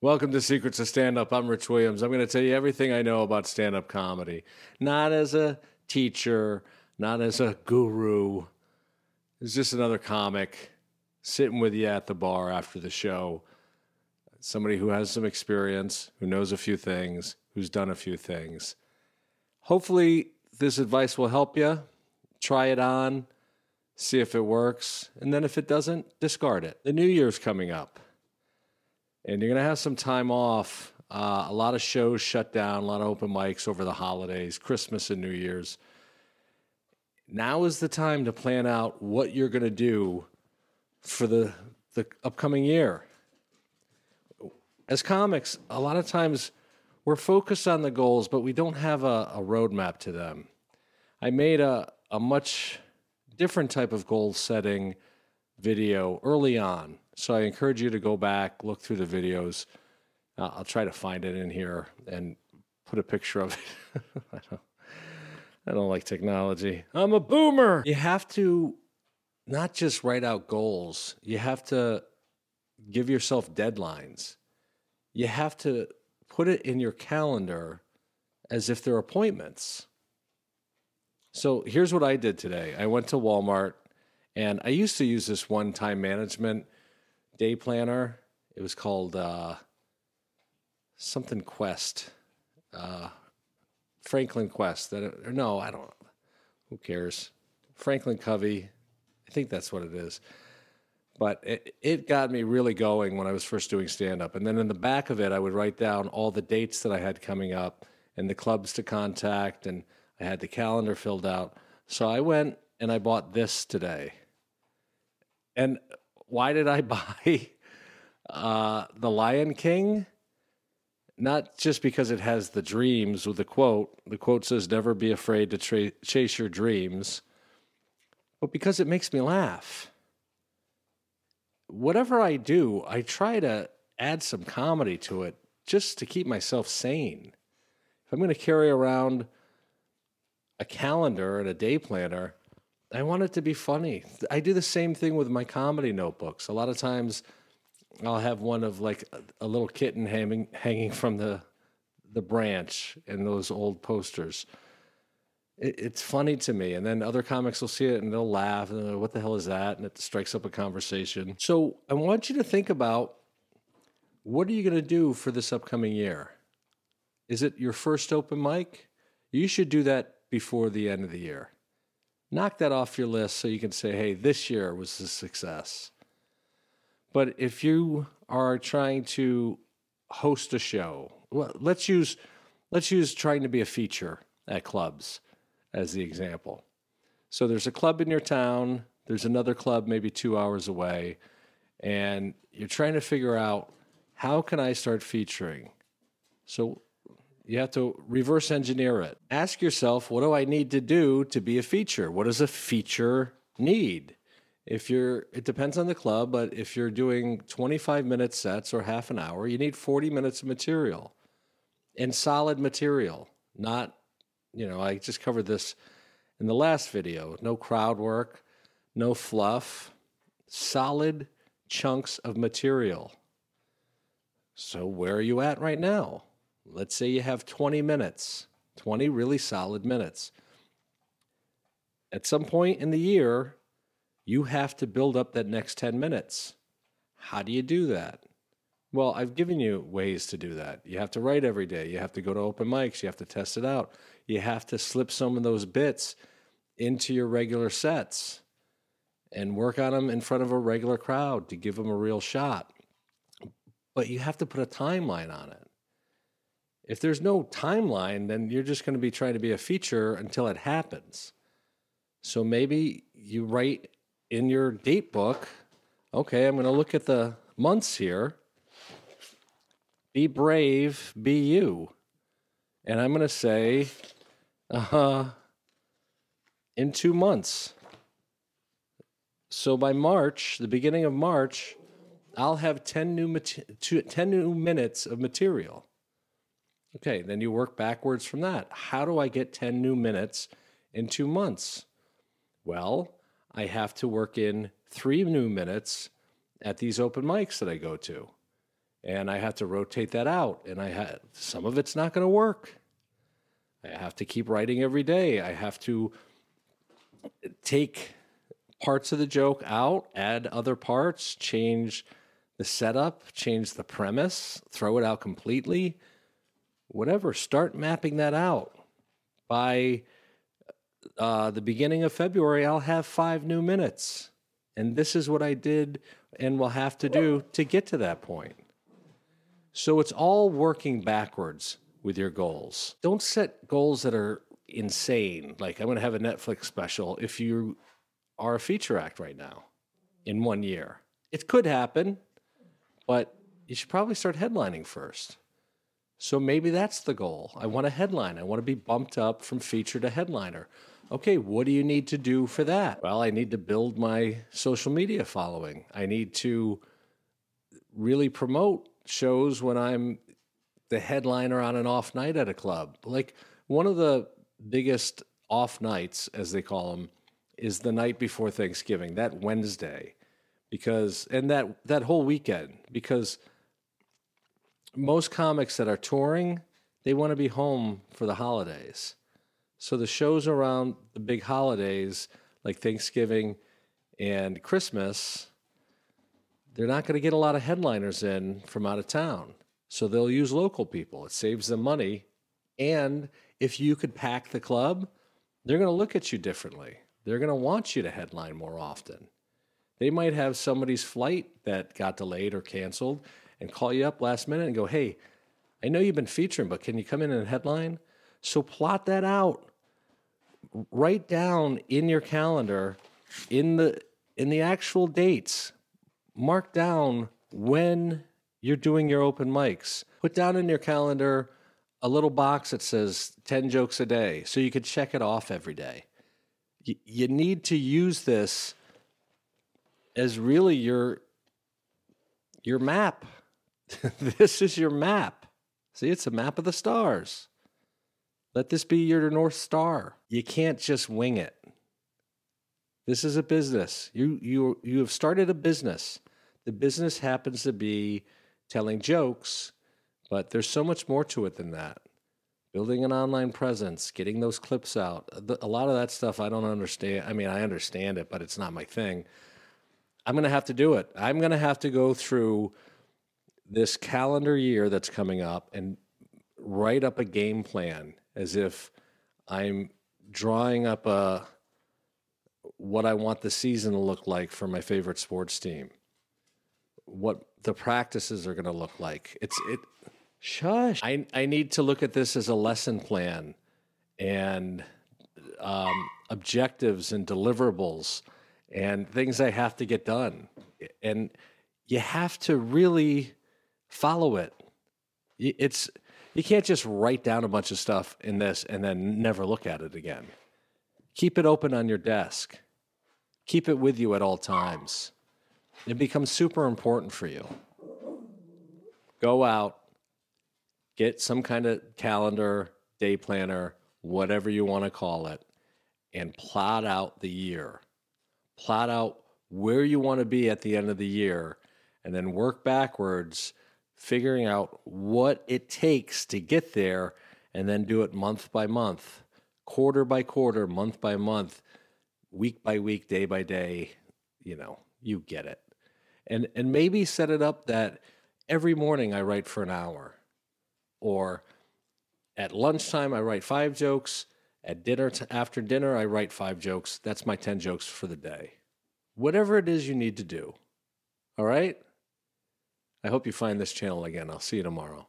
Welcome to Secrets of Stand Up. I'm Rich Williams. I'm going to tell you everything I know about stand up comedy. Not as a teacher, not as a guru. It's just another comic sitting with you at the bar after the show. Somebody who has some experience, who knows a few things, who's done a few things. Hopefully, this advice will help you. Try it on, see if it works, and then if it doesn't, discard it. The new year's coming up and you're going to have some time off. Uh, a lot of shows shut down, a lot of open mics over the holidays, Christmas and New Year's. Now is the time to plan out what you're going to do for the the upcoming year. As comics, a lot of times we're focused on the goals, but we don't have a, a roadmap to them. I made a, a much different type of goal setting video early on so I encourage you to go back, look through the videos. Uh, I'll try to find it in here and put a picture of it. I, don't, I don't like technology. I'm a boomer. You have to not just write out goals, you have to give yourself deadlines. You have to put it in your calendar as if they're appointments. So here's what I did today I went to Walmart and I used to use this one time management day planner. It was called uh, something Quest, uh, Franklin Quest. That or no, I don't. Who cares? Franklin Covey. I think that's what it is. But it, it got me really going when I was first doing stand up. And then in the back of it, I would write down all the dates that I had coming up and the clubs to contact. And I had the calendar filled out. So I went and I bought this today. And why did I buy uh, The Lion King? Not just because it has the dreams with the quote. The quote says, Never be afraid to tra- chase your dreams, but because it makes me laugh. Whatever I do, I try to add some comedy to it just to keep myself sane. If I'm going to carry around a calendar and a day planner, I want it to be funny. I do the same thing with my comedy notebooks. A lot of times I'll have one of like a, little kitten hanging hanging from the the branch in those old posters. It, it's funny to me, and then other comics will see it and they'll laugh and go, "What the hell is that?" And it strikes up a conversation. So I want you to think about what are you going to do for this upcoming year. Is it your first open mic? You should do that before the end of the year knock that off your list so you can say, hey, this year was a success. But if you are trying to host a show, well, let's use let's use trying to be a feature at clubs as the example. So there's a club in your town, there's another club maybe 2 hours away, and you're trying to figure out how can I start featuring? So you have to reverse engineer it. Ask yourself, what do I need to do to be a feature? What does a feature need? If you're, it depends on the club, but if you're doing 25 minute sets or half an hour, you need 40 minutes of material and solid material, not, you know, I just covered this in the last video. No crowd work, no fluff, solid chunks of material. So, where are you at right now? Let's say you have 20 minutes, 20 really solid minutes. At some point in the year, you have to build up that next 10 minutes. How do you do that? Well, I've given you ways to do that. You have to write every day. You have to go to open mics. You have to test it out. You have to slip some of those bits into your regular sets and work on them in front of a regular crowd to give them a real shot. But you have to put a timeline on it. If there's no timeline, then you're just going to be trying to be a feature until it happens. So maybe you write in your date book, okay, I'm going to look at the months here. Be brave, be you. And I'm going to say, uh, in two months. So by March, the beginning of March, I'll have 10 new, 10 new minutes of material. Okay, then you work backwards from that. How do I get 10 new minutes in two months? Well, I have to work in three new minutes at these open mics that I go to. and I have to rotate that out. And I have some of it's not going to work. I have to keep writing every day. I have to take parts of the joke out, add other parts, change the setup, change the premise, throw it out completely, whatever. Start mapping that out. By uh, the beginning of February, I'll have five new minutes. And this is what I did and will have to do to get to that point. So it's all working backwards with your goals. Don't set goals that are insane. Like, I'm going to have a Netflix special if you are a feature act right now in one year. It could happen, but you should probably start headlining first. So maybe that's the goal. I want a headline. I want to be bumped up from feature to headliner. Okay, what do you need to do for that? Well, I need to build my social media following. I need to really promote shows when I'm the headliner on an off night at a club. Like one of the biggest off nights, as they call them, is the night before Thanksgiving, that Wednesday, because and that that whole weekend, because most comics that are touring, they want to be home for the holidays. So the shows around the big holidays like Thanksgiving and Christmas, they're not going to get a lot of headliners in from out of town. So they'll use local people. It saves them money. And if you could pack the club, they're going to look at you differently. They're going to want you to headline more often. They might have somebody's flight that got delayed or canceled and call you up last minute and go, hey, I know you've been featuring, but can you come in and headline? So plot that out. Write down in your calendar, in the in the actual dates, mark down when you're doing your open mics. Put down in your calendar a little box that says 10 jokes a day so you could check it off every day. You, you need to use this as really your your map. this is your map. See, it's a map of the stars. Let this be your North Star. You can't just wing it. This is a business. You you you have started a business. The business happens to be telling jokes, but there's so much more to it than that. Building an online presence, getting those clips out. A lot of that stuff I don't understand. I mean, I understand it, but it's not my thing. I'm going to have to do it. I'm going to have to go through this calendar year that's coming up and write up a game plan as if I'm drawing up a what I want the season to look like for my favorite sports team. What the practices are going to look like. It's it shush. I I need to look at this as a lesson plan and um, objectives and deliverables and things I have to get done. And you have to really follow it. It's you can't just write down a bunch of stuff in this and then never look at it again. Keep it open on your desk. Keep it with you at all times. It becomes super important for you. Go out, get some kind of calendar, day planner, whatever you want to call it, and plot out the year. Plot out where you want to be at the end of the year, and then work backwards figuring out what it takes to get there and then do it month by month, quarter by quarter, month by month, week by week, day by day. You know, you get it. And and maybe set it up that every morning I write for an hour or at lunchtime I write 5 jokes, at dinner after dinner I write 5 jokes. That's my 10 jokes for the day. Whatever it is you need to do. All right? I hope you find this channel again. I'll see you tomorrow.